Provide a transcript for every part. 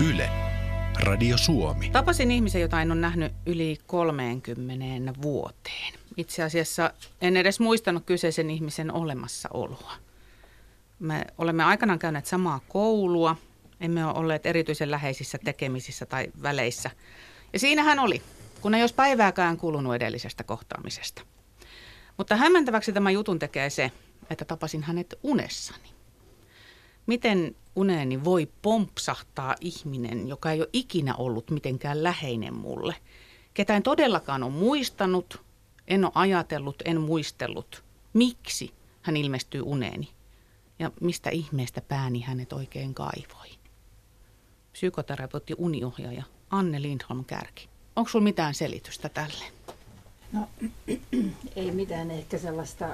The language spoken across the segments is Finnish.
Yle. Radio Suomi. Tapasin ihmisen, jota en ole nähnyt yli 30 vuoteen. Itse asiassa en edes muistanut kyseisen ihmisen olemassaoloa. Me olemme aikanaan käyneet samaa koulua, emme ole olleet erityisen läheisissä tekemisissä tai väleissä. Ja siinä hän oli, kun ei olisi päivääkään kulunut edellisestä kohtaamisesta. Mutta hämmentäväksi tämä jutun tekee se, että tapasin hänet unessani. Miten uneeni voi pompsahtaa ihminen, joka ei ole ikinä ollut mitenkään läheinen mulle? Ketä en todellakaan ole muistanut, en ole ajatellut, en muistellut. Miksi hän ilmestyy uneeni? Ja mistä ihmeestä pääni hänet oikein kaivoi? Psykoterapeutti uniohjaaja Anne Lindholm Kärki. Onko sulla mitään selitystä tälle? No, ei mitään ehkä sellaista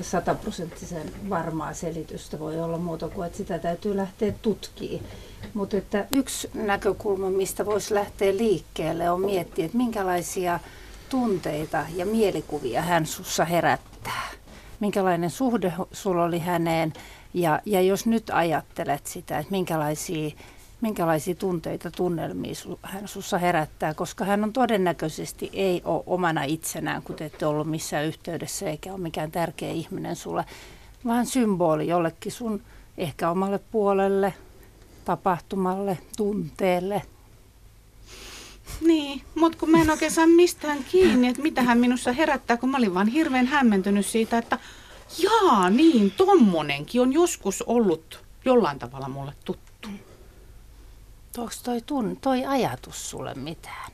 sataprosenttisen varmaa selitystä voi olla muuta kuin, että sitä täytyy lähteä tutkimaan. Mutta että yksi näkökulma, mistä voisi lähteä liikkeelle, on miettiä, että minkälaisia tunteita ja mielikuvia hän sussa herättää. Minkälainen suhde sulla oli häneen ja, ja jos nyt ajattelet sitä, että minkälaisia minkälaisia tunteita, tunnelmia hän sinussa herättää, koska hän on todennäköisesti ei ole omana itsenään, kun te ette ollut missään yhteydessä eikä ole mikään tärkeä ihminen sulle, vaan symboli jollekin sun ehkä omalle puolelle, tapahtumalle, tunteelle. Niin, mutta kun mä en oikein saa mistään kiinni, että mitä hän minussa herättää, kun mä olin vaan hirveän hämmentynyt siitä, että jaa niin, tommonenkin on joskus ollut jollain tavalla mulle tuttu. Onko toi, tun, toi ajatus sulle mitään?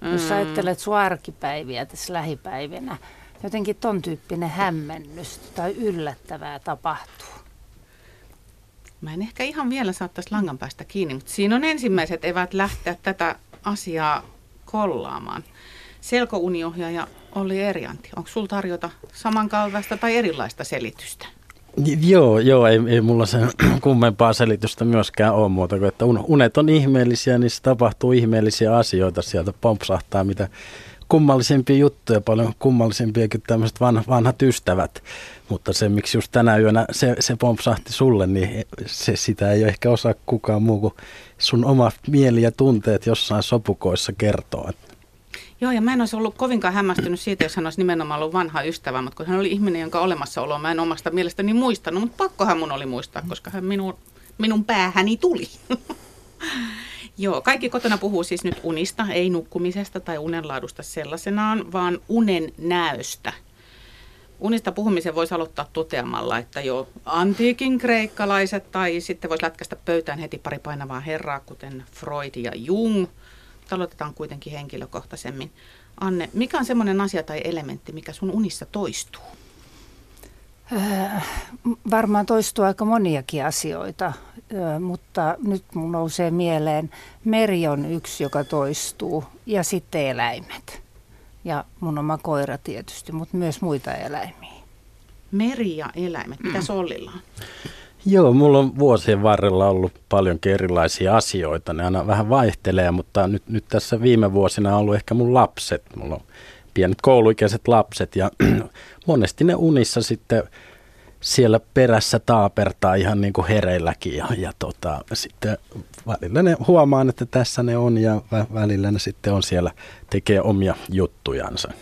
Mm. Jos ajattelet sun arkipäiviä tässä lähipäivinä, jotenkin ton tyyppinen hämmennys tai yllättävää tapahtuu. Mä en ehkä ihan vielä saattaisi langan päästä kiinni, mutta siinä on ensimmäiset evät lähteä tätä asiaa kollaamaan. Selkouniohjaaja oli Erianti. Onko sulla tarjota samankaltaista tai erilaista selitystä? Joo, joo ei, ei mulla sen kummempaa selitystä myöskään ole muuta kuin, että unet on ihmeellisiä, niissä tapahtuu ihmeellisiä asioita, sieltä pompsahtaa mitä kummallisimpia juttuja, paljon kummallisempia kuin tämmöiset vanhat, vanhat ystävät. Mutta se, miksi just tänä yönä se, se pompsahti sulle, niin se, sitä ei ehkä osaa kukaan muu kuin sun oma mieli ja tunteet jossain sopukoissa kertoo. Joo, ja mä en olisi ollut kovinkaan hämmästynyt siitä, jos hän olisi nimenomaan ollut vanha ystävä, mutta kun hän oli ihminen, jonka olemassaoloa mä en omasta mielestäni muistanut, mutta pakkohan mun oli muistaa, koska hän minun, minun päähäni tuli. Joo, kaikki kotona puhuu siis nyt unista, ei nukkumisesta tai unenlaadusta sellaisenaan, vaan unen näöstä. Unista puhumisen voisi aloittaa toteamalla, että jo antiikin kreikkalaiset tai sitten voisi lätkästä pöytään heti pari painavaa herraa, kuten Freud ja Jung – aloitetaan kuitenkin henkilökohtaisemmin. Anne, mikä on semmoinen asia tai elementti, mikä sun unissa toistuu? Äh, varmaan toistuu aika moniakin asioita, äh, mutta nyt mun nousee mieleen, meri on yksi, joka toistuu, ja sitten eläimet. Ja mun oma koira tietysti, mutta myös muita eläimiä. Meri ja eläimet, mitä mm. Sollilla on? Joo, mulla on vuosien varrella ollut paljon erilaisia asioita. Ne aina vähän vaihtelee, mutta nyt, nyt tässä viime vuosina on ollut ehkä mun lapset. Mulla on pienet kouluikäiset lapset ja monesti ne unissa sitten siellä perässä taapertaa ihan niin kuin hereilläkin ja, ja tota, sitten välillä ne huomaan, että tässä ne on ja välillä ne sitten on siellä tekee omia juttujansa.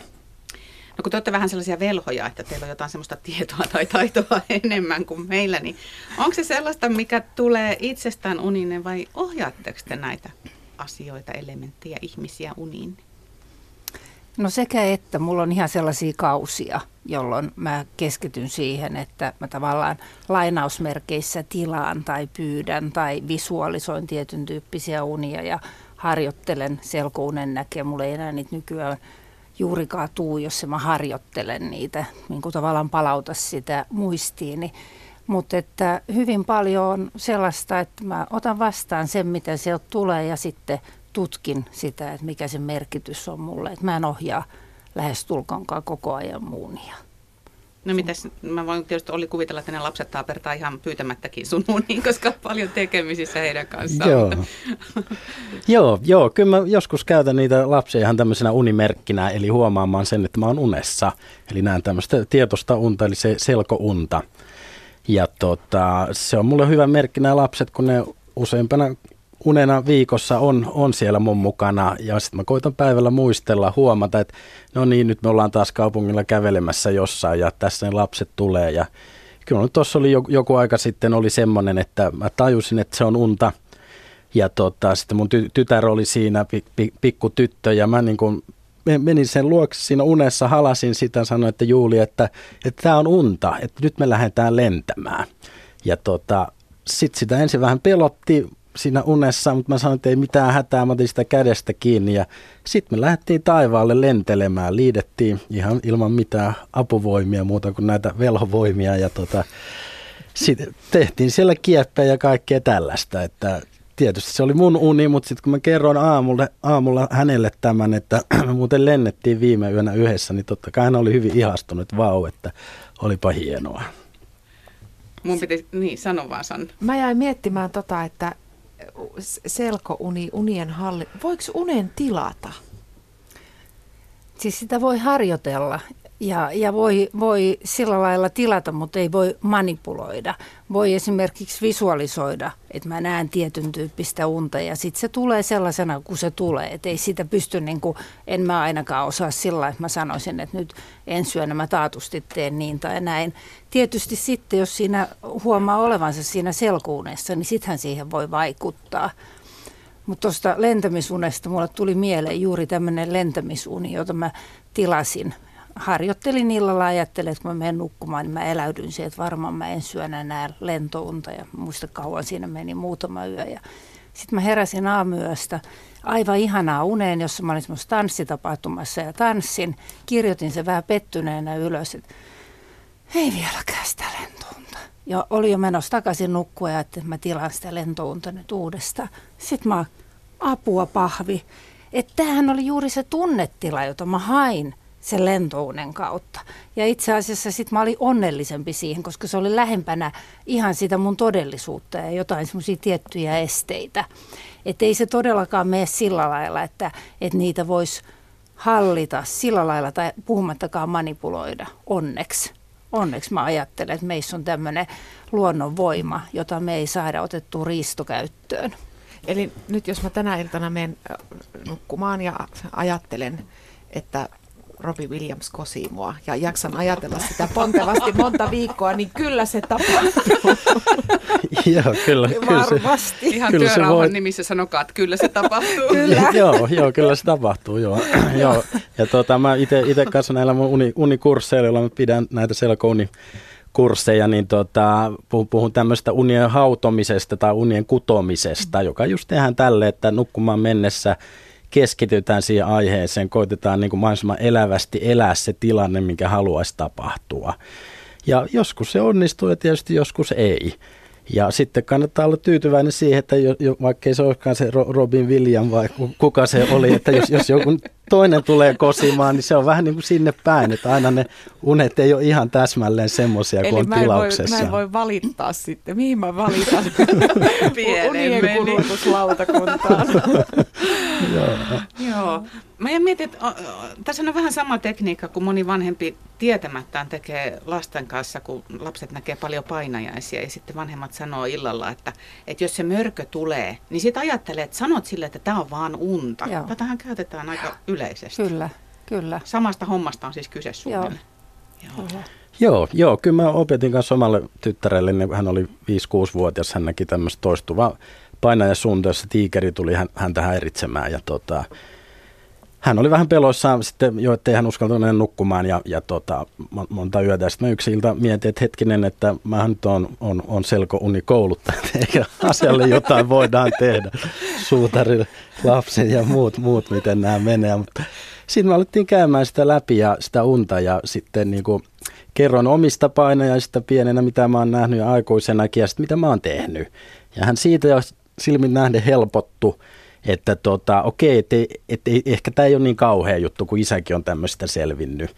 No kun te olette vähän sellaisia velhoja, että teillä on jotain sellaista tietoa tai taitoa enemmän kuin meillä, niin onko se sellaista, mikä tulee itsestään uninen vai ohjaatteko te näitä asioita, elementtejä, ihmisiä uniin? No sekä että. Mulla on ihan sellaisia kausia, jolloin mä keskityn siihen, että mä tavallaan lainausmerkeissä tilaan tai pyydän tai visualisoin tietyn tyyppisiä unia ja harjoittelen selkounen näkee. Mulla ei enää niitä nykyään juurikaan tuu, jos mä harjoittelen niitä, niin kuin tavallaan palauta sitä muistiini. Mutta että hyvin paljon on sellaista, että mä otan vastaan sen, mitä sieltä tulee ja sitten tutkin sitä, että mikä se merkitys on mulle. Että mä en ohjaa lähes tulkonkaan koko ajan muunia. No mitäs, mä voin tietysti oli kuvitella, että ne lapset taapertaa ihan pyytämättäkin sun uniin, koska on paljon tekemisissä heidän kanssaan. Joo, joo, joo, kyllä mä joskus käytän niitä lapsia ihan tämmöisenä unimerkkinä, eli huomaamaan sen, että mä oon unessa. Eli näen tämmöistä tietoista unta, eli se selkounta. Ja tota, se on mulle hyvä merkki nämä lapset, kun ne useimpana unena viikossa on, on siellä mun mukana. Ja sitten mä koitan päivällä muistella, huomata, että no niin, nyt me ollaan taas kaupungilla kävelemässä jossain ja tässä ne lapset tulee. Ja kyllä tuossa oli joku, joku aika sitten oli semmoinen, että mä tajusin, että se on unta. Ja tota, sitten mun ty- tytär oli siinä, pi- pi- pikku tyttö ja mä niin kuin menin sen luokse siinä unessa, halasin sitä, sanoin, että Juuli, että tämä on unta, että nyt me lähdetään lentämään. Ja tota, sitten sitä ensin vähän pelotti siinä unessa, mutta mä sanoin, että ei mitään hätää, mä otin sitä kädestä kiinni ja sitten me lähdettiin taivaalle lentelemään, liidettiin ihan ilman mitään apuvoimia muuta kuin näitä velhovoimia ja tota, sitten tehtiin siellä kieppejä ja kaikkea tällaista, että tietysti se oli mun uni, mutta sitten kun mä kerroin aamulla, aamulla hänelle tämän, että me muuten lennettiin viime yönä yhdessä, niin totta kai hän oli hyvin ihastunut, että vau, että olipa hienoa. Mun piti, niin, sano vaan Sanna. Mä jäin miettimään tota, että selkouni, unien halli, voiko unen tilata? Siis sitä voi harjoitella ja, ja voi, voi sillä lailla tilata, mutta ei voi manipuloida. Voi esimerkiksi visualisoida, että mä näen tietyn tyyppistä unta ja sitten se tulee sellaisena kuin se tulee. Että ei sitä pysty, niin kuin, en mä ainakaan osaa sillä että mä sanoisin, että nyt ensi yönä mä taatusti teen niin tai näin. Tietysti sitten, jos siinä huomaa olevansa siinä selkuunessa, niin sittenhän siihen voi vaikuttaa. Mutta tuosta lentämisunesta mulle tuli mieleen juuri tämmöinen lentämisuni, jota mä tilasin harjoittelin illalla ajattelin, että kun mä menen nukkumaan, niin mä eläydyn siihen, että varmaan mä en syönä enää lentounta ja muista kauan siinä meni muutama yö. Ja sitten mä heräsin aamuyöstä aivan ihanaa uneen, jossa mä olin semmoisessa tanssitapahtumassa ja tanssin. Kirjoitin se vähän pettyneenä ylös, että ei vieläkään sitä lentounta. Ja oli jo menossa takaisin nukkua ja että mä tilaan sitä lentounta nyt uudestaan. Sitten mä apua pahvi. Että tämähän oli juuri se tunnetila, jota mä hain sen lentounen kautta. Ja itse asiassa sitten mä olin onnellisempi siihen, koska se oli lähempänä ihan sitä mun todellisuutta ja jotain semmoisia tiettyjä esteitä. Että ei se todellakaan mene sillä lailla, että, että niitä voisi hallita sillä lailla tai puhumattakaan manipuloida, onneksi. Onneksi mä ajattelen, että meissä on tämmöinen luonnonvoima, jota me ei saada otettua riistokäyttöön. Eli nyt jos mä tänä iltana menen nukkumaan ja ajattelen, että Robbie Williams kosii mua ja jaksan ajatella sitä pontevasti monta viikkoa, niin kyllä se tapahtuu. joo, kyllä. Varmasti. Kyllä se, Ihan kyllä työrauhan voi... nimissä sanokaa, että kyllä se tapahtuu. kyllä. joo, joo, kyllä se tapahtuu, joo. joo. Ja tota, mä itse kanssa näillä mun uni, unikursseilla, joilla mä pidän näitä selkouni kursseja, niin tota, puhun, puhun tämmöistä unien hautomisesta tai unien kutomisesta, joka just tehdään tälle, että nukkumaan mennessä – keskitytään siihen aiheeseen, koitetaan niin kuin mahdollisimman elävästi elää se tilanne, mikä haluaisi tapahtua. Ja joskus se onnistuu ja tietysti joskus ei. Ja sitten kannattaa olla tyytyväinen siihen, että jo, jo, vaikka ei se olekaan se Robin William vai kuka se oli, että jos, jos joku toinen tulee kosimaan, niin se on vähän niin kuin sinne päin, että aina ne unet ei ole ihan täsmälleen semmoisia kuin on mä tilauksessa. Voi, mä en voi valittaa sitten, mihin mä valitan unien kulutuslautakuntaan. Joo. Joo. Mä mietin, että tässä on vähän sama tekniikka kuin moni vanhempi tietämättään tekee lasten kanssa, kun lapset näkee paljon painajaisia ja sitten vanhemmat sanoo illalla, että, että jos se mörkö tulee, niin sitten ajattelee, että sanot sille, että tämä on vaan unta. Joo. Tätähän käytetään aika yleisesti. Kyllä, kyllä. Samasta hommasta on siis kyse suunnilleen. Joo. Joo. Joo, joo, kyllä mä opetin kanssa omalle tyttärelle, niin hän oli 5-6-vuotias, hän näki tämmöistä toistuvaa painajasuunta, jossa tiikeri tuli häntä häiritsemään ja tota, hän oli vähän peloissaan sitten jo, ettei hän uskaltanut nukkumaan ja, ja tota, monta yötä. Sitten mä yksi ilta mietin, että hetkinen, että mä nyt on, on, on selkounikouluttaja, eikä asialle jotain voidaan tehdä. Suutari, lapsen ja muut, muut miten nämä menee. Mutta sitten me alettiin käymään sitä läpi ja sitä unta ja sitten niin kuin kerron omista painajaisista pienenä, mitä mä oon nähnyt ja aikuisenakin ja sitten mitä mä oon tehnyt. Ja hän siitä jo silmin nähden helpottu että tota, okei, että et, et, ehkä tämä ei ole niin kauhea juttu, kun isäkin on tämmöistä selvinnyt.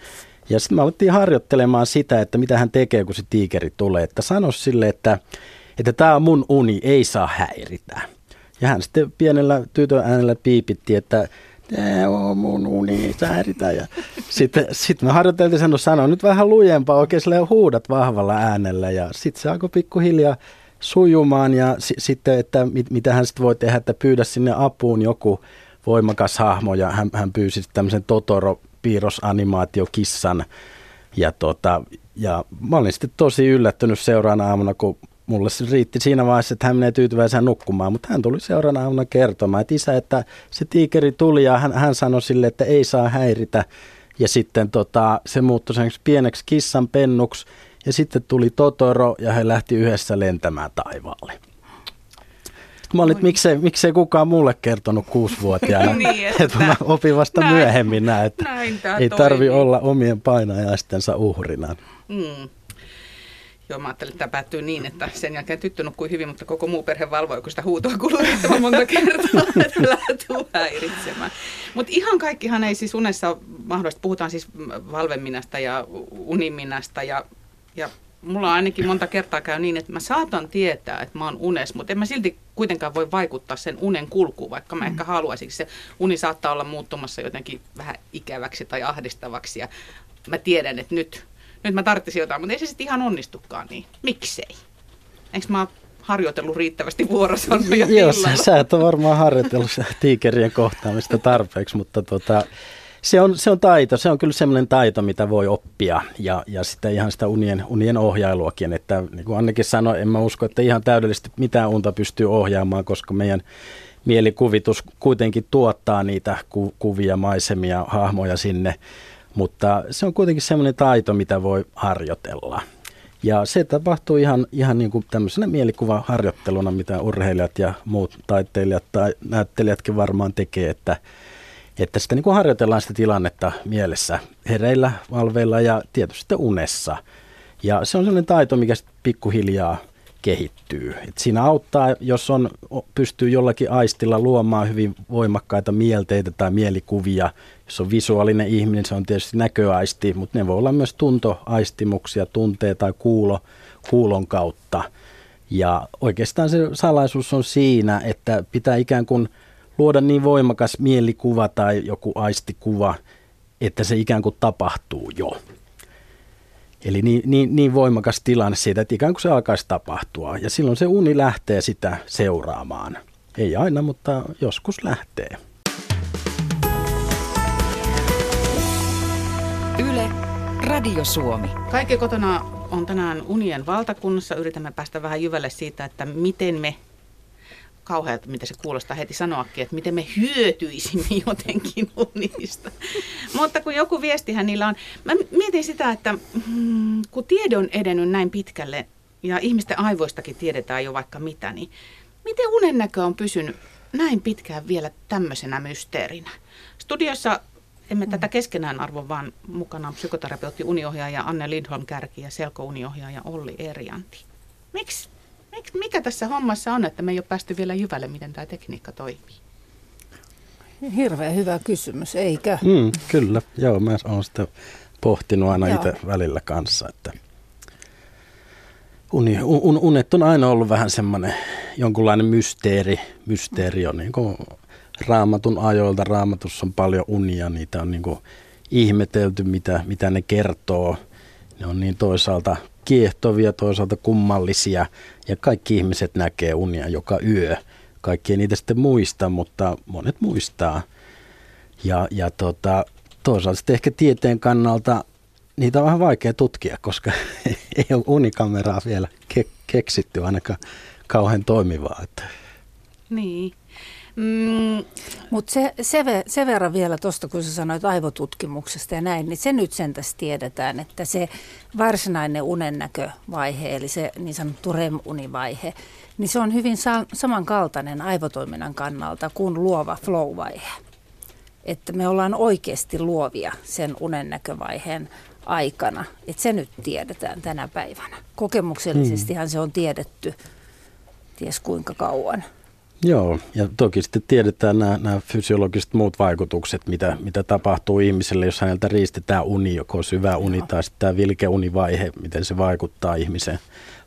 Ja sitten me alettiin harjoittelemaan sitä, että mitä hän tekee, kun se tiikeri tulee. Että sano sille, että että tämä on mun uni, ei saa häiritä. Ja hän sitten pienellä tytön äänellä piipitti, että tämä on mun uni, ei saa häiritä. Ja sitten sit me harjoiteltiin sanoa, sano nyt vähän lujempaa, oikein huudat vahvalla äänellä. Ja sitten se alkoi pikkuhiljaa sujumaan ja s- sitten, että mit, mitä hän sitten voi tehdä, että pyydä sinne apuun joku voimakas hahmo ja hän, hän pyysi tämmöisen Totoro piirrosanimaatiokissan ja, tota, ja mä olin sitten tosi yllättynyt seuraavana aamuna, kun mulle se riitti siinä vaiheessa, että hän menee tyytyväisenä nukkumaan, mutta hän tuli seuraavana aamuna kertomaan, että isä, että se tiikeri tuli ja hän, hän sanoi sille, että ei saa häiritä. Ja sitten tota, se muuttui pieneksi kissan pennuksi ja sitten tuli Totoro ja he lähti yhdessä lentämään taivaalle. Mä olin, että miksei, miksei kukaan mulle kertonut kuusivuotiaana, Niin, että- että mä opin vasta Näin. myöhemmin näin, että Näin ei tarvi olla omien painajaistensa uhrina. Mm. Joo, mä ajattelin, että tämä päättyy niin, että sen jälkeen tyttö nukkui hyvin, mutta koko muu perhe valvoi, kun sitä huutoa kuului riittävän monta kertaa, että älä tuu häiritsemään. Mutta ihan kaikkihan ei siis unessa ole mahdollista. Puhutaan siis valveminasta ja uniminasta ja, ja mulla ainakin monta kertaa käy niin, että mä saatan tietää, että mä oon unes, mutta en mä silti kuitenkaan voi vaikuttaa sen unen kulkuun, vaikka mä ehkä haluaisin. Se uni saattaa olla muuttumassa jotenkin vähän ikäväksi tai ahdistavaksi ja mä tiedän, että nyt, nyt mä tarvitsin jotain, mutta ei se sitten ihan onnistukaan niin. Miksei? Enkö mä harjoitellut riittävästi vuorosormoja Joo, sä, sä et ole varmaan harjoitellut tiikerien kohtaamista tarpeeksi, mutta tota, se, on, se on taito. Se on kyllä semmoinen taito, mitä voi oppia ja, ja sitten ihan sitä unien, unien ohjailuakin. Että niin kuin Annekin sanoi, en mä usko, että ihan täydellisesti mitään unta pystyy ohjaamaan, koska meidän mielikuvitus kuitenkin tuottaa niitä ku, kuvia, maisemia, hahmoja sinne. Mutta se on kuitenkin semmoinen taito, mitä voi harjoitella. Ja se tapahtuu ihan, ihan niin kuin tämmöisenä mielikuvaharjoitteluna, mitä urheilijat ja muut taiteilijat tai näyttelijätkin varmaan tekee, että, että sitä niin kuin harjoitellaan sitä tilannetta mielessä hereillä, valveilla ja tietysti sitten unessa. Ja se on sellainen taito, mikä sitten pikkuhiljaa kehittyy. Et siinä auttaa, jos on, pystyy jollakin aistilla luomaan hyvin voimakkaita mielteitä tai mielikuvia. Jos on visuaalinen ihminen, se on tietysti näköaisti, mutta ne voi olla myös tuntoaistimuksia, tuntee tai kuulo, kuulon kautta. Ja oikeastaan se salaisuus on siinä, että pitää ikään kuin luoda niin voimakas mielikuva tai joku aistikuva, että se ikään kuin tapahtuu jo. Eli niin, niin, niin voimakas tilanne siitä, että ikään kuin se alkaisi tapahtua. Ja silloin se uni lähtee sitä seuraamaan. Ei aina, mutta joskus lähtee. Yle, Radio Suomi. Kaikki kotona on tänään unien valtakunnassa. Yritämme päästä vähän jyvälle siitä, että miten me, kauhealta mitä se kuulostaa heti sanoakin, että miten me hyötyisimme jotenkin unista. Mutta kun joku viestihän niillä on, mä mietin sitä, että mm, kun tiede on edennyt näin pitkälle ja ihmisten aivoistakin tiedetään jo vaikka mitä, niin miten unen näkö on pysynyt näin pitkään vielä tämmöisenä mysteerinä? Studiossa emme tätä keskenään arvo, vaan mukana on psykoterapeutti uniohjaaja Anne Lindholm Kärki ja selkouniohjaaja Olli Erianti. Miksi? Mikä tässä hommassa on, että me ei ole päästy vielä jyvälle, miten tämä tekniikka toimii? Hirveän hyvä kysymys, eikö? Mm, kyllä, joo, mä oon sitä pohtinut aina Joo. itse välillä kanssa, että uni, un, unet on aina ollut vähän semmoinen jonkunlainen mysteeri, mysteeri on niin kuin raamatun ajoilta, raamatussa on paljon unia, niitä on niin kuin ihmetelty, mitä, mitä ne kertoo. Ne on niin toisaalta kiehtovia, toisaalta kummallisia ja kaikki ihmiset näkee unia joka yö. Kaikki ei niitä sitten muista, mutta monet muistaa. Ja, ja tota, toisaalta sitten ehkä tieteen kannalta niitä on vähän vaikea tutkia, koska ei ole unikameraa vielä ke- keksitty ainakaan kauhean toimivaa. Että. Niin. Mm, Mutta se, se, sen verran vielä tuosta, kun sä sanoit aivotutkimuksesta ja näin, niin se nyt sentäs tiedetään, että se varsinainen unennäkövaihe, eli se niin sanottu REM-univaihe, niin se on hyvin sa- samankaltainen aivotoiminnan kannalta kuin luova flow-vaihe. Että me ollaan oikeasti luovia sen unennäkövaiheen aikana. Että se nyt tiedetään tänä päivänä. Kokemuksellisestihan se on tiedetty ties kuinka kauan. Joo, ja toki sitten tiedetään nämä, nämä fysiologiset muut vaikutukset, mitä, mitä tapahtuu ihmiselle, jos häneltä riistetään uni, joko syvä uni Joo. tai sitten tämä vilkeunivaihe, miten se vaikuttaa ihmisen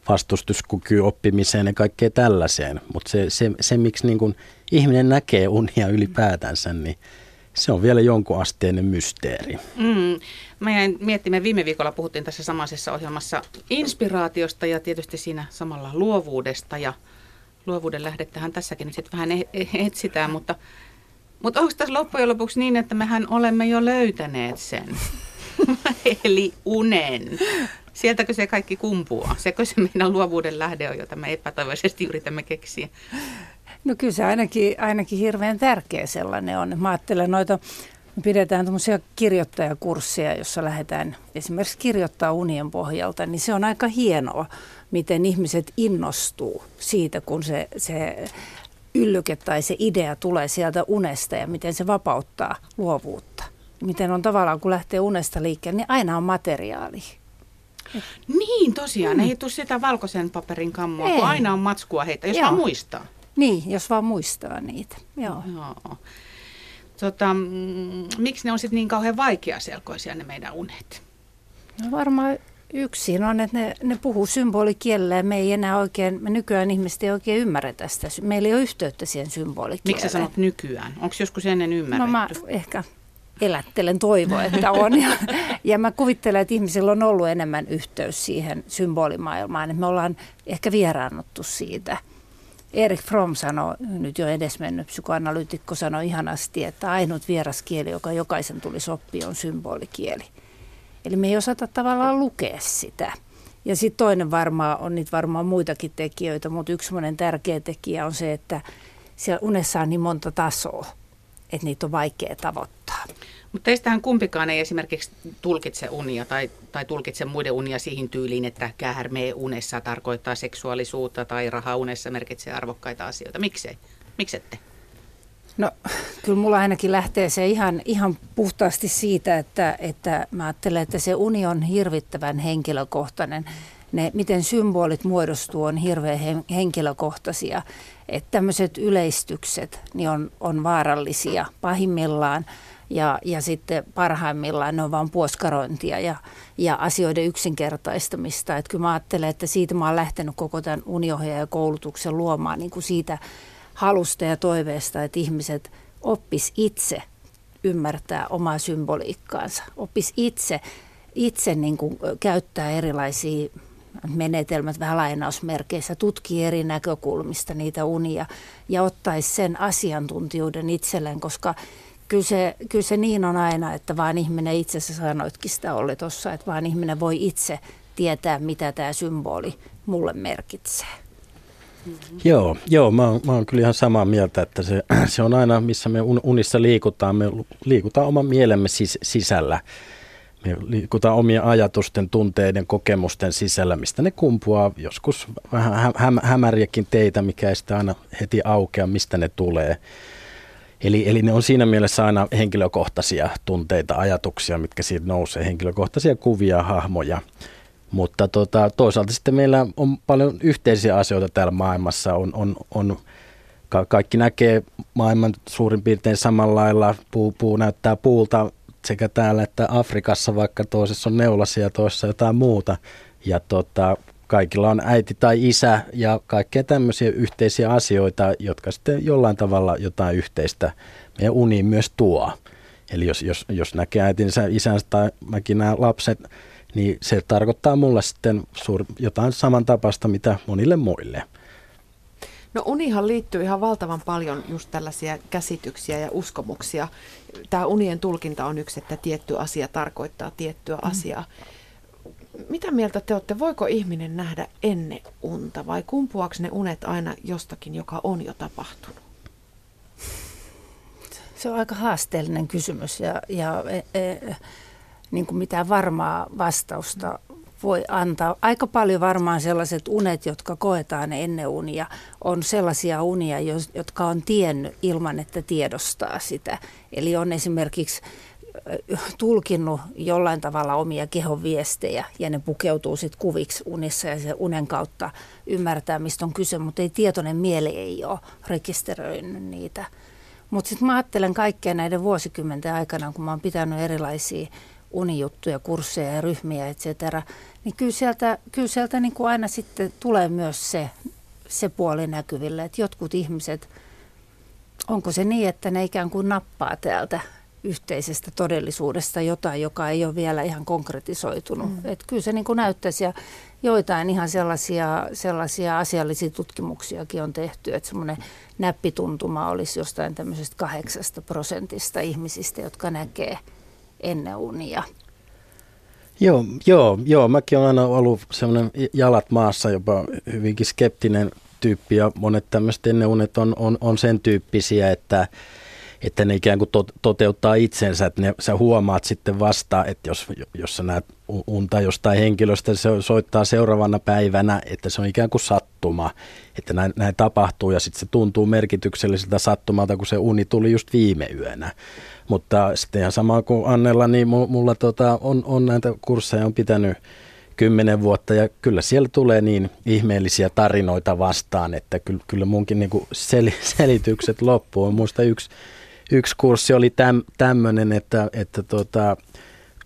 vastustuskyky oppimiseen ja kaikkea tällaiseen. Mutta se, se, se, miksi niin kun ihminen näkee unia ylipäätänsä, niin se on vielä jonkun asteinen mysteeri. Mm. Mä jäin miettimään, viime viikolla puhuttiin tässä samaisessa ohjelmassa inspiraatiosta ja tietysti siinä samalla luovuudesta ja luovuuden lähdettähän tässäkin sitten vähän e- e- etsitään, mutta, mutta onko tässä loppujen lopuksi niin, että mehän olemme jo löytäneet sen? Eli unen. Sieltäkö se kaikki kumpuaa? Sekö se meidän luovuuden lähde on, jota me epätoivoisesti yritämme keksiä? No kyllä se ainakin, ainakin hirveän tärkeä sellainen on. Mä ajattelen noita, me pidetään tämmöisiä kirjoittajakursseja, jossa lähdetään esimerkiksi kirjoittaa unien pohjalta, niin se on aika hienoa, miten ihmiset innostuu siitä, kun se, se yllyke tai se idea tulee sieltä unesta ja miten se vapauttaa luovuutta. Miten on tavallaan, kun lähtee unesta liikkeelle, niin aina on materiaali. Niin, tosiaan. Mm. Ei tule sitä valkoisen paperin kammua, ei. kun aina on matskua heitä, jos Joo. vaan muistaa. Niin, jos vaan muistaa niitä. Joo. Joo. Tota, mm, miksi ne on sitten niin kauhean vaikeaselkoisia ne meidän unet? No varmaan yksin on, että ne, ne puhuu symbolikielellä ja me ei enää oikein, me nykyään ihmiset ei oikein ymmärretä sitä. Meillä ei ole yhteyttä siihen symbolikieleen. Miksi sä sanot nykyään? Onko joskus ennen ymmärretty? No mä ehkä elättelen toivoa, että on. Ja, ja mä kuvittelen, että ihmisillä on ollut enemmän yhteys siihen symbolimaailmaan, että me ollaan ehkä vieraannuttu siitä. Erik Fromm sanoi, nyt jo edesmennyt psykoanalyytikko sanoi ihanasti, että ainut vieraskieli, joka jokaisen tuli oppia, on symbolikieli. Eli me ei osata tavallaan lukea sitä. Ja sitten toinen varmaan, on niitä varmaan muitakin tekijöitä, mutta yksi tärkeä tekijä on se, että siellä unessa on niin monta tasoa että niitä on vaikea tavoittaa. Mutta teistähän kumpikaan ei esimerkiksi tulkitse unia tai, tai tulkitse muiden unia siihen tyyliin, että käärmee unessa tarkoittaa seksuaalisuutta tai raha unessa merkitsee arvokkaita asioita. Miksei? Miksette? No kyllä mulla ainakin lähtee se ihan, ihan puhtaasti siitä, että, että mä ajattelen, että se uni on hirvittävän henkilökohtainen. Ne, miten symbolit muodostuu, on hirveän henkilökohtaisia. Että tämmöiset yleistykset niin on, on vaarallisia pahimmillaan ja, ja sitten parhaimmillaan ne on vain puoskarointia ja, ja asioiden yksinkertaistamista. Että kyllä mä ajattelen, että siitä mä oon lähtenyt koko tämän koulutuksen luomaan niin kuin siitä halusta ja toiveesta, että ihmiset oppis itse ymmärtää omaa symboliikkaansa, oppis itse, itse niin kuin käyttää erilaisia menetelmät vähän lainausmerkeissä, tutkii eri näkökulmista niitä unia ja ottaisi sen asiantuntijuuden itselleen, koska kyllä se, kyllä se niin on aina, että vaan ihminen itse, sä sanoitkin sitä oli tuossa, että vaan ihminen voi itse tietää, mitä tämä symboli mulle merkitsee. Joo, joo mä, oon, mä oon kyllä ihan samaa mieltä, että se, se on aina, missä me unissa liikutaan, me liikutaan oman mielemme sis, sisällä me liikutaan omien ajatusten, tunteiden, kokemusten sisällä, mistä ne kumpuaa. Joskus vähän hä- hämäriäkin teitä, mikä ei sitä aina heti aukea, mistä ne tulee. Eli, eli ne on siinä mielessä aina henkilökohtaisia tunteita, ajatuksia, mitkä siitä nousee, henkilökohtaisia kuvia, hahmoja. Mutta tota, toisaalta sitten meillä on paljon yhteisiä asioita täällä maailmassa. On, on, on, kaikki näkee maailman suurin piirtein samalla lailla. Puu, puu näyttää puulta sekä täällä että Afrikassa, vaikka toisessa on neulasia ja toisessa jotain muuta. Ja tota, kaikilla on äiti tai isä ja kaikkea tämmöisiä yhteisiä asioita, jotka sitten jollain tavalla jotain yhteistä meidän uniin myös tuo. Eli jos, jos, jos näkee äitinsä, isänsä tai mäkin nämä lapset, niin se tarkoittaa mulle sitten suur, jotain samantapaista mitä monille muille. No unihan liittyy ihan valtavan paljon just tällaisia käsityksiä ja uskomuksia. Tämä unien tulkinta on yksi, että tietty asia tarkoittaa tiettyä mm. asiaa. Mitä mieltä te olette, voiko ihminen nähdä ennen unta vai kumpuaako ne unet aina jostakin, joka on jo tapahtunut? Se on aika haasteellinen kysymys ja, ja e, e, niin kuin mitään varmaa vastausta voi antaa. Aika paljon varmaan sellaiset unet, jotka koetaan ennen unia, on sellaisia unia, jotka on tiennyt ilman, että tiedostaa sitä. Eli on esimerkiksi tulkinnut jollain tavalla omia kehon viestejä ja ne pukeutuu sitten kuviksi unissa ja se unen kautta ymmärtää, mistä on kyse, mutta ei tietoinen mieli ei ole rekisteröinyt niitä. Mutta sitten mä ajattelen kaikkea näiden vuosikymmenten aikana, kun mä oon pitänyt erilaisia unijuttuja, kursseja ja ryhmiä, etc., niin kyllä sieltä, kyllä sieltä niin kuin aina sitten tulee myös se, se puoli näkyville, että jotkut ihmiset, onko se niin, että ne ikään kuin nappaa täältä yhteisestä todellisuudesta jotain, joka ei ole vielä ihan konkretisoitunut. Mm. Et kyllä se niin kuin näyttäisi ja joitain ihan sellaisia, sellaisia asiallisia tutkimuksiakin on tehty, että semmoinen näppituntuma olisi jostain tämmöisestä kahdeksasta prosentista ihmisistä, jotka näkee ennen unia. Joo, joo, joo, mäkin olen aina ollut semmoinen jalat maassa, jopa hyvinkin skeptinen tyyppi ja monet tämmöiset enneunet on, on, on sen tyyppisiä, että, että ne ikään kuin to, toteuttaa itsensä, että ne, sä huomaat sitten vasta, että jos, jos sä näet unta jostain henkilöstä, se soittaa seuraavana päivänä, että se on ikään kuin sattuma, että näin, näin tapahtuu ja sitten se tuntuu merkitykselliseltä sattumalta, kun se uni tuli just viime yönä. Mutta sitten ihan sama kuin Annella, niin mulla tota, on, on näitä kursseja on pitänyt kymmenen vuotta ja kyllä siellä tulee niin ihmeellisiä tarinoita vastaan, että kyllä, kyllä munkin niin sel, selitykset loppuu. Muista yksi, yksi kurssi oli täm, tämmöinen, että, että tota,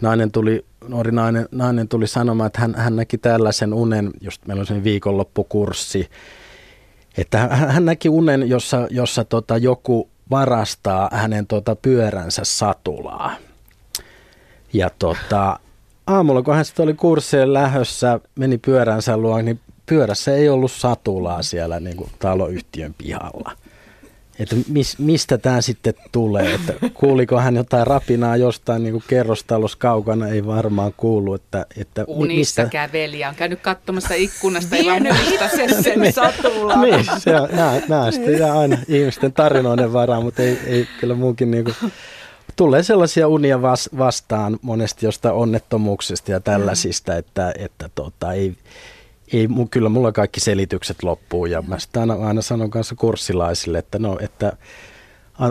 nainen tuli, nuori nainen, nainen tuli sanomaan, että hän, hän näki tällaisen unen, just meillä on sen viikonloppukurssi, että hän, hän näki unen, jossa, jossa tota, joku varastaa hänen tota, pyöränsä satulaa. Ja tota, aamulla, kun hän sitten oli kurssien lähössä, meni pyöränsä luo, niin pyörässä ei ollut satulaa siellä niin kuin taloyhtiön pihalla. Että mis, mistä tämä sitten tulee, että kuuliko hän jotain rapinaa jostain niin kuin kerrostalos kaukana, ei varmaan kuulu, että, että Unissa mistä... käveli on käynyt katsomassa ikkunasta. Vienyt itse sen niin. satulaa. niin, se on, nämä, nämä sitten jää aina ihmisten tarinoiden varaan, mutta ei, ei kyllä muukin niin kuin tulee sellaisia unia vas, vastaan monesti jostain onnettomuuksista ja tällaisista, mm. että, että tota, ei, ei, kyllä mulla kaikki selitykset loppuu ja mä sitä aina, aina sanon kanssa kurssilaisille, että no, että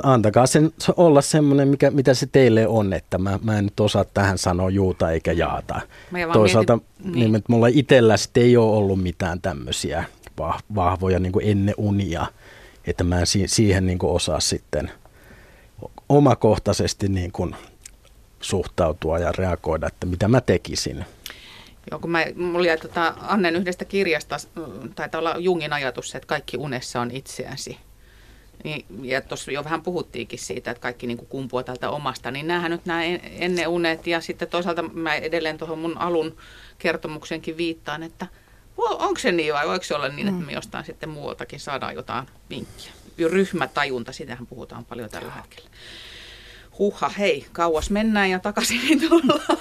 antakaa sen olla semmoinen, mikä, mitä se teille on, että mä, mä en nyt osaa tähän sanoa juuta eikä jaata. Toisaalta mietin, niin. niin, mulla itsellä sitten ei ole ollut mitään tämmöisiä vahvoja niin ennen unia, että mä en siihen niin kuin osaa sitten – omakohtaisesti niin kuin suhtautua ja reagoida, että mitä mä tekisin. Joo, kun mä, mulla jäi tota Annen yhdestä kirjasta, taitaa olla Jungin ajatus, että kaikki unessa on itseäsi. Niin, ja tuossa jo vähän puhuttiinkin siitä, että kaikki niin kuin kumpuaa tältä omasta, niin näähän nyt nämä ennen unet ja sitten toisaalta mä edelleen tuohon mun alun kertomuksenkin viittaan, että onko se niin vai voiko se olla niin, että me jostain sitten muualtakin saadaan jotain vinkkiä ryhmätajunta, sitähän puhutaan paljon tällä hetkellä. Huha, hei, kauas mennään ja takaisin niin tullaan.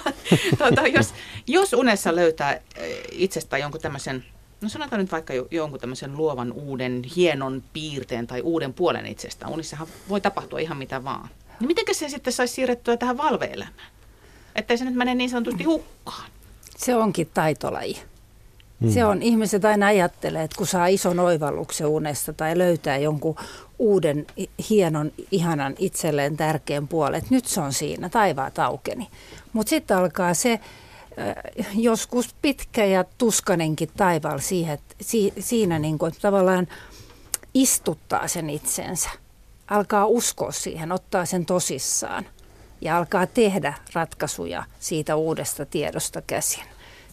tuota, jos, jos unessa löytää eh, itsestään jonkun tämmöisen, no sanotaan nyt vaikka jonkun tämmöisen luovan uuden hienon piirteen tai uuden puolen itsestään, unissahan voi tapahtua ihan mitä vaan. Niin miten se sitten saisi siirrettyä tähän valveelämään? Että se nyt mene niin sanotusti hukkaan. Se onkin taitolaji. Mm. Se on, ihmiset aina ajattelee, että kun saa ison oivalluksen unesta tai löytää jonkun uuden, hienon, ihanan, itselleen tärkeän puolen, että nyt se on siinä, taivaat aukeni. Mutta sitten alkaa se joskus pitkä ja tuskanenkin taivaalla siihen, että si, siinä niin kuin, että tavallaan istuttaa sen itsensä. Alkaa uskoa siihen, ottaa sen tosissaan ja alkaa tehdä ratkaisuja siitä uudesta tiedosta käsin.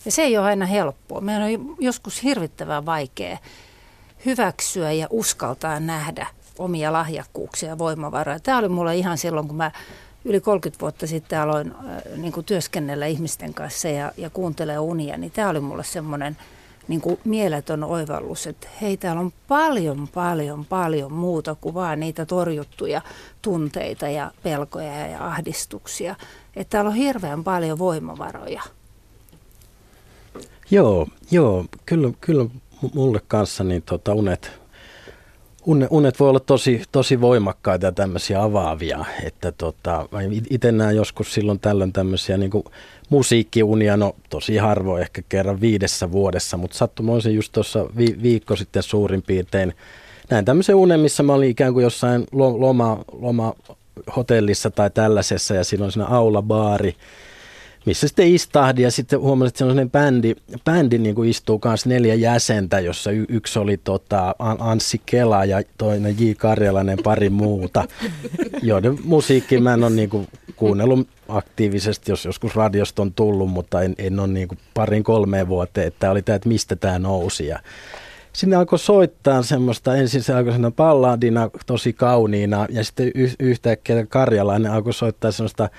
Ja se ei ole aina helppoa. Meidän on joskus hirvittävän vaikea hyväksyä ja uskaltaa nähdä omia lahjakkuuksia ja voimavaroja. Tämä oli mulle ihan silloin, kun mä yli 30 vuotta sitten aloin äh, niin kuin työskennellä ihmisten kanssa ja, ja kuuntelee unia, niin tämä oli mulle semmoinen niin kuin mieletön oivallus, että hei, täällä on paljon, paljon, paljon muuta kuin vaan niitä torjuttuja tunteita ja pelkoja ja ahdistuksia. Että täällä on hirveän paljon voimavaroja. Joo, joo kyllä, kyllä mulle kanssa niin tota unet, unet, unet voi olla tosi, tosi voimakkaita ja tämmöisiä avaavia, että tota, itse näen joskus silloin tällöin tämmöisiä niin musiikkiunia, no tosi harvoin ehkä kerran viidessä vuodessa, mutta sattumoisin just tuossa vi, viikko sitten suurin piirtein näin tämmöisen unen, missä mä olin ikään kuin jossain loma, loma hotellissa tai tällaisessa ja siinä on siinä aulabaari, missä sitten istahdin ja sitten huomasin, että sellainen bändi, bändi niin kuin istuu myös neljä jäsentä, jossa y- yksi oli tota, Anssi Kela ja toinen J. Karjalainen pari muuta, joiden musiikki mä en ole niin kuin kuunnellut aktiivisesti, jos joskus radiosta on tullut, mutta en, en ole niin kuin parin kolmeen vuoteen, että oli tämä, että mistä tämä nousi ja sinne alkoi soittaa semmoista, ensin se alkoi siinä palladina tosi kauniina ja sitten y- yhtäkkiä karjalainen alkoi soittaa semmoista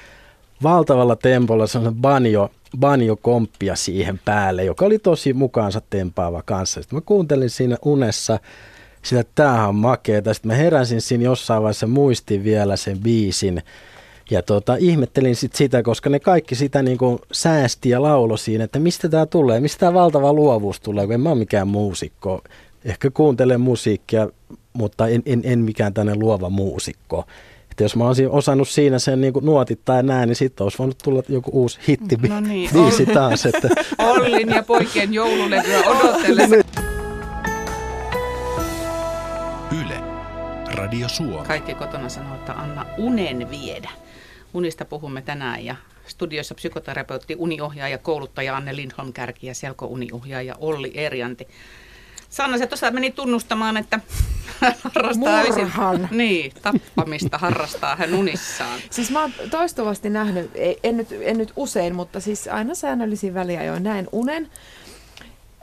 valtavalla tempolla semmoista banjo, banjo-komppia siihen päälle, joka oli tosi mukaansa tempaava kanssa. Sitten mä kuuntelin siinä unessa sitä, että tämähän on makeeta. Sitten mä heräsin siinä jossain vaiheessa, muistin vielä sen biisin. Ja tota, ihmettelin sit sitä, koska ne kaikki sitä niin kuin säästi ja laulo siinä, että mistä tämä tulee, mistä tämä valtava luovuus tulee, kun en mä ole mikään muusikko. Ehkä kuuntelen musiikkia, mutta en, en, en mikään tänne luova muusikko. Että jos mä olisin osannut siinä sen niin nuotit tai näin, niin sitten olisi voinut tulla joku uusi hitti No niin, biisi taas. Että. Ollin ja poikien joululevyä odotellessa. Yle. Radio Suomi. Kaikki kotona sanoo, että anna unen viedä. Unista puhumme tänään ja studiossa psykoterapeutti, uniohjaaja, kouluttaja Anne Lindholm Kärki ja selkouniohjaaja Olli Erjanti. Sanna, se tuossa meni tunnustamaan, että harrastaa Murhan. Niin, tappamista harrastaa hän unissaan. Siis mä oon toistuvasti nähnyt, en nyt, en nyt usein, mutta siis aina säännöllisiin väliajoin näen unen.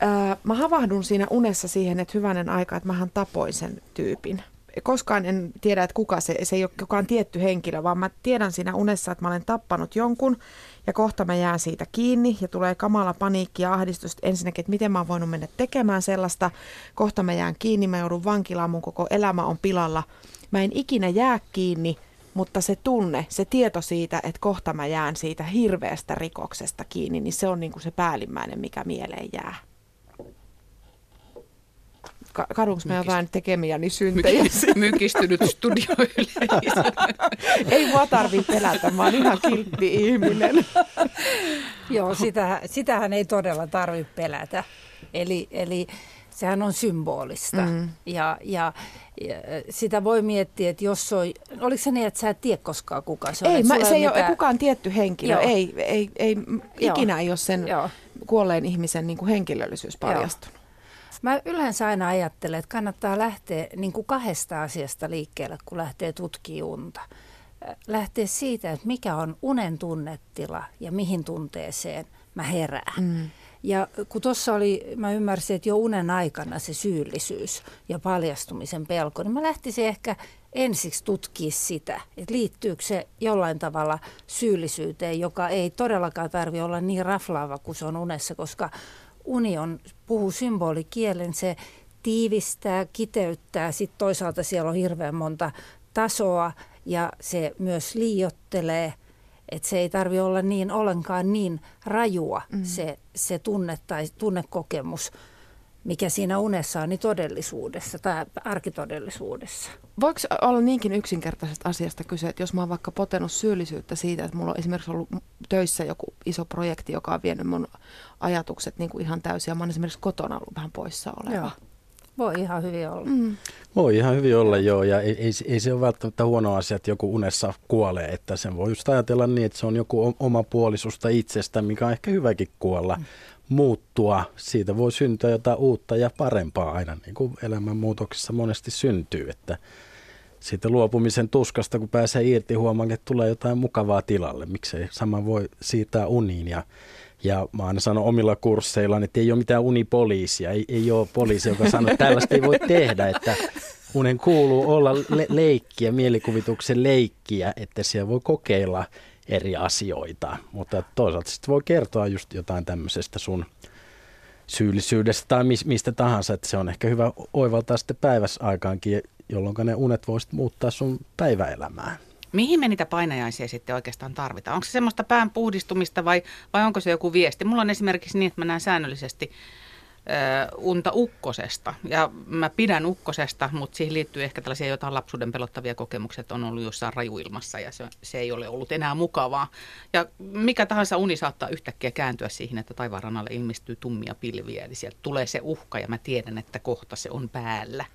Öö, mä havahdun siinä unessa siihen, että hyvänen aika, että mähän tapoin sen tyypin. Koskaan en tiedä, että kuka se, se ei ole kukaan tietty henkilö, vaan mä tiedän siinä unessa, että mä olen tappanut jonkun ja kohta mä jään siitä kiinni ja tulee kamala paniikki ja ahdistus ensinnäkin, että miten mä oon voinut mennä tekemään sellaista. Kohta mä jään kiinni, mä joudun vankilaan, mun koko elämä on pilalla. Mä en ikinä jää kiinni, mutta se tunne, se tieto siitä, että kohta mä jään siitä hirveästä rikoksesta kiinni, niin se on niin kuin se päällimmäinen, mikä mieleen jää. Ka- kadunko mä jotain tekemiäni syntejä? Mykistynyt studioyleisö. Ei mua tarvitse pelätä, mä oon ihan kiltti ihminen. Joo, sitä, sitähän ei todella tarvitse pelätä. Eli, eli sehän on symbolista. Mm. Ja, ja, ja sitä voi miettiä, että jos on, oliko se niin, että sä et tiedä koskaan kuka se on? Ei, mä, se ei ole mitään- kukaan tietty henkilö. Joo. Ei, ei, ei Joo. ikinä ei ole sen Joo. kuolleen ihmisen niin kuin henkilöllisyys paljastunut. Mä yleensä aina ajattelen, että kannattaa lähteä niin kuin kahdesta asiasta liikkeelle, kun lähtee tutkimaan unta. Äh, Lähtee siitä, että mikä on unen tunnetila ja mihin tunteeseen mä herään. Mm. Ja kun tuossa oli, mä ymmärsin, että jo unen aikana se syyllisyys ja paljastumisen pelko, niin mä lähtisin ehkä ensiksi tutkia sitä, että liittyykö se jollain tavalla syyllisyyteen, joka ei todellakaan tarvi olla niin raflaava kuin se on unessa, koska uni on, puhuu symbolikielen, se tiivistää, kiteyttää, sitten toisaalta siellä on hirveän monta tasoa ja se myös liiottelee, että se ei tarvi olla niin ollenkaan niin rajua mm. se, se tunne tai tunnekokemus, mikä siinä unessa on, niin todellisuudessa tai arkitodellisuudessa. Voiko olla niinkin yksinkertaisesta asiasta kyse, että jos mä oon vaikka potenut syyllisyyttä siitä, että mulla on esimerkiksi ollut töissä joku iso projekti, joka on vienyt mun ajatukset niin kuin ihan täysin, ja mä oon esimerkiksi kotona ollut vähän poissa oleva. Joo. Voi ihan hyvin olla. Mm. Voi ihan hyvin olla joo, ja ei, ei, ei se ole välttämättä huono asia, että joku unessa kuolee, että sen voi just ajatella niin, että se on joku oma puolisusta itsestä, mikä on ehkä hyväkin kuolla, mm. Muuttua. Siitä voi syntyä jotain uutta ja parempaa aina, niin kuin elämänmuutoksissa monesti syntyy, että siitä luopumisen tuskasta, kun pääsee irti, huomaan, että tulee jotain mukavaa tilalle. Miksei sama voi siirtää uniin ja ja mä aina sanon omilla kursseilla, että ei ole mitään unipoliisia, ei, ei ole poliisi, joka sanoo, että tällaista ei voi tehdä, että unen kuuluu olla le- leikkiä, mielikuvituksen leikkiä, että siellä voi kokeilla eri asioita, mutta toisaalta sitten voi kertoa just jotain tämmöisestä sun syyllisyydestä tai mis, mistä tahansa, että se on ehkä hyvä oivaltaa sitten päivässä aikaankin, jolloin ne unet voisit muuttaa sun päiväelämää. Mihin me niitä painajaisia sitten oikeastaan tarvitaan? Onko se semmoista pään puhdistumista vai, vai onko se joku viesti? Mulla on esimerkiksi niin, että mä näen säännöllisesti unta ukkosesta. Ja mä pidän ukkosesta, mutta siihen liittyy ehkä tällaisia jotain lapsuuden pelottavia kokemuksia, että on ollut jossain rajuilmassa ja se, se ei ole ollut enää mukavaa. Ja mikä tahansa uni saattaa yhtäkkiä kääntyä siihen, että taivaanrannalle ilmestyy tummia pilviä. Eli sieltä tulee se uhka ja mä tiedän, että kohta se on päällä.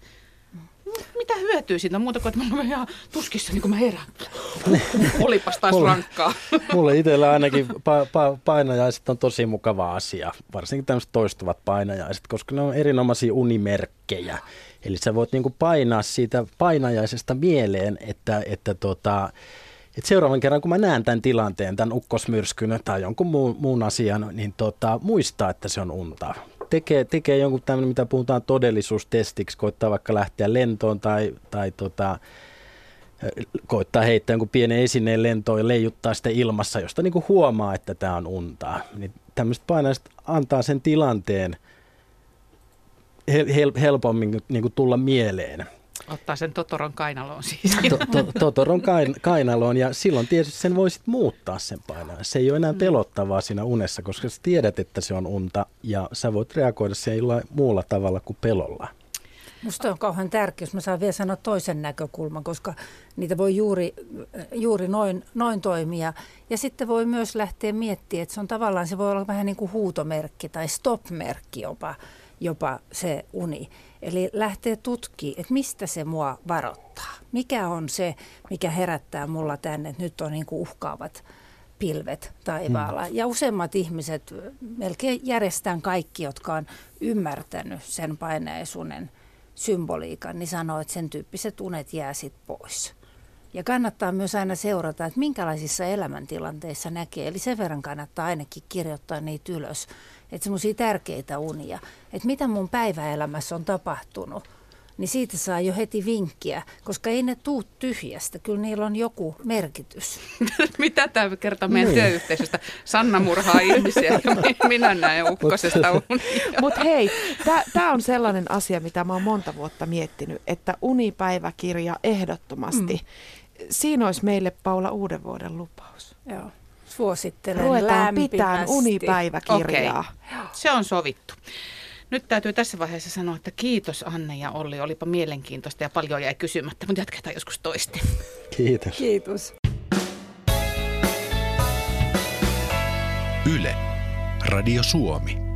Mitä hyötyä siitä muuta kuin, että mä olen ihan tuskissa, niin kuin mä herään. Olipas taas Mulla- rankkaa. Mulle itsellä ainakin pa- pa- painajaiset on tosi mukava asia, varsinkin tämmöiset toistuvat painajaiset, koska ne on erinomaisia unimerkkejä. Eli sä voit niinku painaa siitä painajaisesta mieleen, että, että tota, et seuraavan kerran, kun mä näen tämän tilanteen, tämän ukkosmyrskyn tai jonkun muun, muun asian, niin tota, muistaa, että se on unta. Tekee, tekee jonkun tämmöinen, mitä puhutaan todellisuustestiksi, koittaa vaikka lähteä lentoon tai, tai tota, koittaa heittää jonkun pienen esineen lentoon ja leijuttaa sitä ilmassa, josta niin huomaa, että tämä on untaa. Niin tämmöiset painajat antaa sen tilanteen hel- hel- helpommin niin tulla mieleen. Ottaa sen Totoron kainaloon siis. To, to, totoron kain, kainaloon ja silloin tietysti sen voisit muuttaa sen painajan. Se ei ole enää mm. pelottavaa siinä unessa, koska sä tiedät, että se on unta ja sä voit reagoida siihen jollain muulla tavalla kuin pelolla. Musta on kauhean tärkeä, jos mä saan vielä sanoa toisen näkökulman, koska niitä voi juuri, juuri noin, noin toimia. Ja sitten voi myös lähteä miettimään, että se on tavallaan, se voi olla vähän niin kuin huutomerkki tai stop-merkki jopa, jopa se uni. Eli lähtee tutkimaan, että mistä se mua varoittaa. Mikä on se, mikä herättää mulla tänne, että nyt on niin kuin uhkaavat pilvet taivaalla. Hmm. Ja useimmat ihmiset, melkein järjestään kaikki, jotka on ymmärtänyt sen paineisuuden symboliikan, niin sanoo, että sen tyyppiset unet jää sitten pois. Ja kannattaa myös aina seurata, että minkälaisissa elämäntilanteissa näkee. Eli sen verran kannattaa ainakin kirjoittaa niitä ylös. Että semmoisia tärkeitä unia. Että mitä mun päiväelämässä on tapahtunut. Niin siitä saa jo heti vinkkiä, koska ei ne tuu tyhjästä. Kyllä niillä on joku merkitys. mitä tämä kertoo meidän niin. työyhteisöstä? Sanna murhaa ihmisiä ja minä näen ukkosesta unia. Mutta hei, tämä on sellainen asia, mitä mä oon monta vuotta miettinyt, että unipäiväkirja ehdottomasti. Mm siinä olisi meille Paula uuden vuoden lupaus. Joo. Suosittelen Ruvetaan pitää unipäiväkirjaa. Okay. Se on sovittu. Nyt täytyy tässä vaiheessa sanoa, että kiitos Anne ja Olli. Olipa mielenkiintoista ja paljon jäi kysymättä, mutta jatketaan joskus toiste. Kiitos. Kiitos. Yle. Radio Suomi.